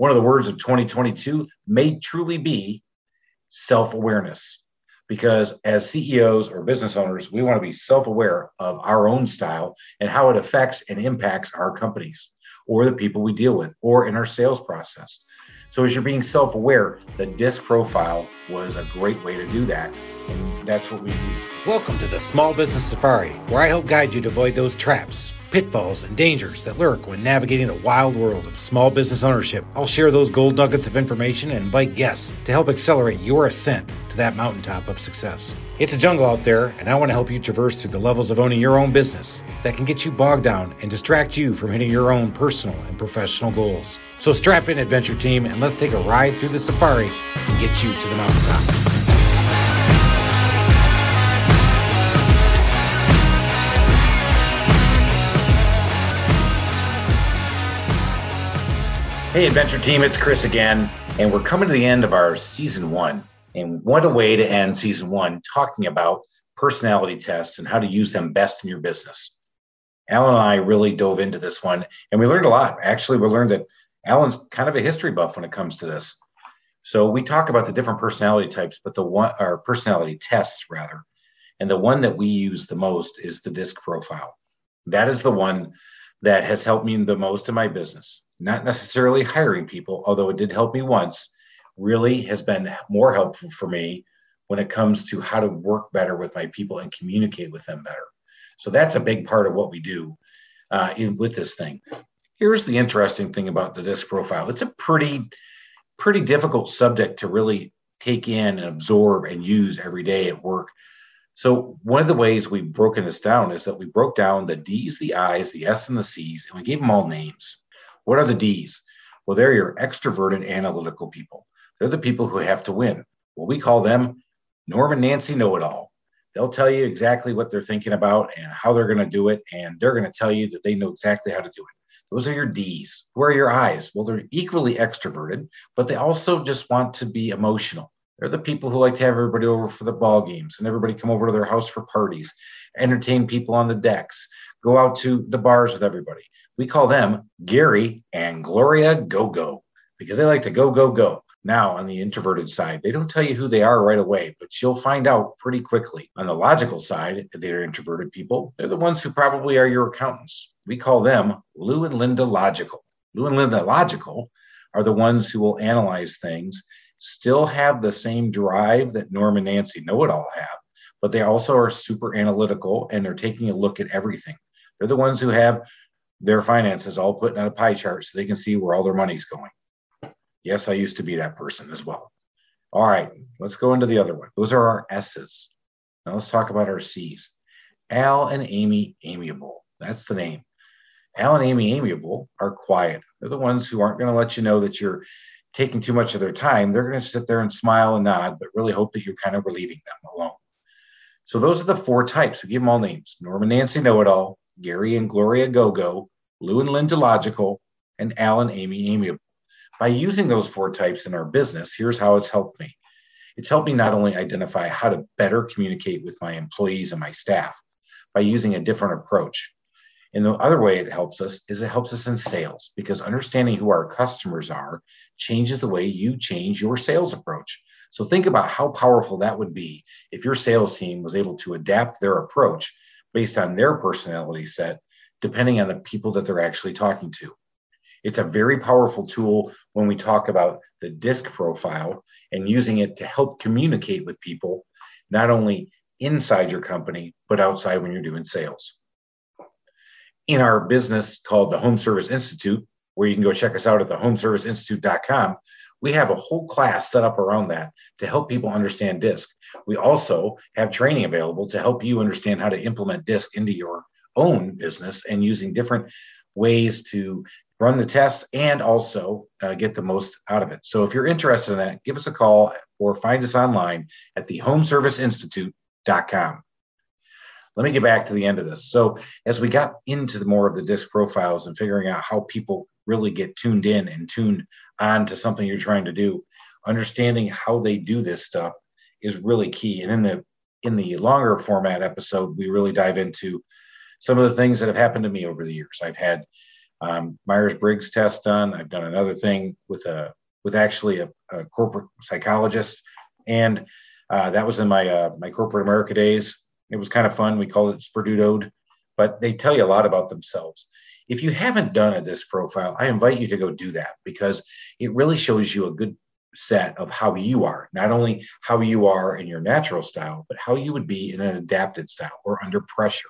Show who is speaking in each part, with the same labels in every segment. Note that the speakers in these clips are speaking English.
Speaker 1: One of the words of 2022 may truly be self awareness. Because as CEOs or business owners, we want to be self aware of our own style and how it affects and impacts our companies or the people we deal with or in our sales process. So, as you're being self aware, the disc profile was a great way to do that. And that's what we use.
Speaker 2: Welcome to the Small Business Safari, where I help guide you to avoid those traps, pitfalls, and dangers that lurk when navigating the wild world of small business ownership. I'll share those gold nuggets of information and invite guests to help accelerate your ascent to that mountaintop of success. It's a jungle out there, and I want to help you traverse through the levels of owning your own business that can get you bogged down and distract you from hitting your own personal and professional goals. So strap in, adventure team, and let's take a ride through the safari and get you to the mountaintop.
Speaker 1: Hey, adventure team, it's Chris again, and we're coming to the end of our season one. And what a way to end season one talking about personality tests and how to use them best in your business. Alan and I really dove into this one, and we learned a lot. Actually, we learned that Alan's kind of a history buff when it comes to this. So we talk about the different personality types, but the one or personality tests rather. And the one that we use the most is the disc profile. That is the one that has helped me the most in my business. Not necessarily hiring people, although it did help me once, really has been more helpful for me when it comes to how to work better with my people and communicate with them better. So that's a big part of what we do uh, in, with this thing. Here's the interesting thing about the disc profile. It's a pretty, pretty difficult subject to really take in and absorb and use every day at work. So one of the ways we've broken this down is that we broke down the D's, the I's, the S, and the C's, and we gave them all names. What are the D's? Well, they're your extroverted analytical people. They're the people who have to win. Well, we call them Norm and Nancy Know It All. They'll tell you exactly what they're thinking about and how they're going to do it, and they're going to tell you that they know exactly how to do it. Those are your D's. Who are your I's? Well, they're equally extroverted, but they also just want to be emotional. They're the people who like to have everybody over for the ball games and everybody come over to their house for parties, entertain people on the decks, go out to the bars with everybody. We call them Gary and Gloria Go Go because they like to go, go, go. Now, on the introverted side, they don't tell you who they are right away, but you'll find out pretty quickly. On the logical side, they're introverted people. They're the ones who probably are your accountants. We call them Lou and Linda Logical. Lou and Linda Logical are the ones who will analyze things, still have the same drive that Norm and Nancy Know It All have, but they also are super analytical and they're taking a look at everything. They're the ones who have their finances all put on a pie chart so they can see where all their money's going. Yes, I used to be that person as well. All right, let's go into the other one. Those are our S's. Now let's talk about our C's. Al and Amy Amiable. That's the name. Al and Amy Amiable are quiet. They're the ones who aren't going to let you know that you're taking too much of their time. They're going to sit there and smile and nod, but really hope that you're kind of relieving them alone. So those are the four types. We give them all names. Norm and Nancy Know It All, Gary and Gloria Go Go, Lou and Linda Logical, and Al and Amy Amiable. By using those four types in our business, here's how it's helped me. It's helped me not only identify how to better communicate with my employees and my staff by using a different approach. And the other way it helps us is it helps us in sales because understanding who our customers are changes the way you change your sales approach. So think about how powerful that would be if your sales team was able to adapt their approach based on their personality set, depending on the people that they're actually talking to. It's a very powerful tool when we talk about the disc profile and using it to help communicate with people, not only inside your company, but outside when you're doing sales. In our business called the Home Service Institute, where you can go check us out at the homeserviceinstitute.com, we have a whole class set up around that to help people understand DISC. We also have training available to help you understand how to implement DISC into your own business and using different ways to run the tests and also uh, get the most out of it. So if you're interested in that, give us a call or find us online at the homeserviceinstitute.com. Let me get back to the end of this. So as we got into the more of the disc profiles and figuring out how people really get tuned in and tuned on to something you're trying to do, understanding how they do this stuff is really key. And in the in the longer format episode, we really dive into some of the things that have happened to me over the years. I've had um, Myers Briggs test done. I've done another thing with a with actually a, a corporate psychologist, and uh, that was in my uh, my corporate America days. It was kind of fun. We called it Sperdutoed, but they tell you a lot about themselves. If you haven't done a disc profile, I invite you to go do that because it really shows you a good set of how you are, not only how you are in your natural style, but how you would be in an adapted style or under pressure.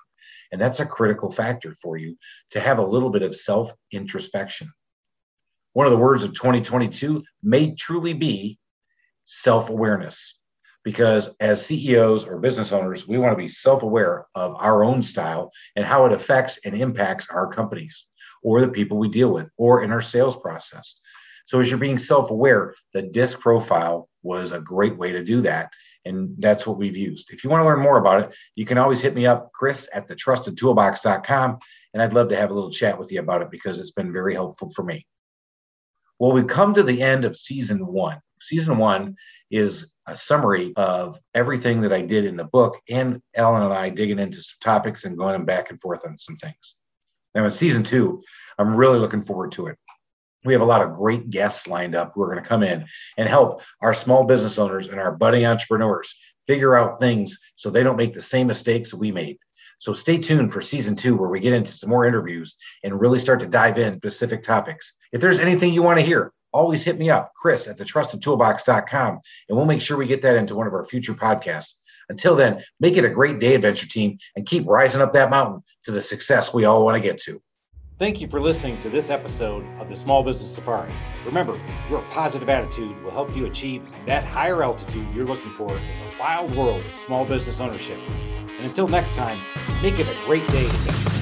Speaker 1: And that's a critical factor for you to have a little bit of self introspection. One of the words of 2022 may truly be self awareness because as CEOs or business owners, we want to be self aware of our own style and how it affects and impacts our companies or the people we deal with or in our sales process. So, as you're being self aware, the DISC profile was a great way to do that. And that's what we've used. If you want to learn more about it, you can always hit me up, Chris at the trustedtoolbox.com. And I'd love to have a little chat with you about it because it's been very helpful for me. Well, we've come to the end of season one. Season one is a summary of everything that I did in the book, and Alan and I digging into some topics and going back and forth on some things. Now, in season two, I'm really looking forward to it. We have a lot of great guests lined up who are going to come in and help our small business owners and our budding entrepreneurs figure out things so they don't make the same mistakes we made. So stay tuned for season two, where we get into some more interviews and really start to dive in specific topics. If there's anything you want to hear, always hit me up, Chris at the trustedtoolbox.com, and we'll make sure we get that into one of our future podcasts. Until then, make it a great day, adventure team, and keep rising up that mountain to the success we all want to get to.
Speaker 2: Thank you for listening to this episode of the Small Business Safari. Remember, your positive attitude will help you achieve that higher altitude you're looking for in the wild world of small business ownership. And until next time, make it a great day.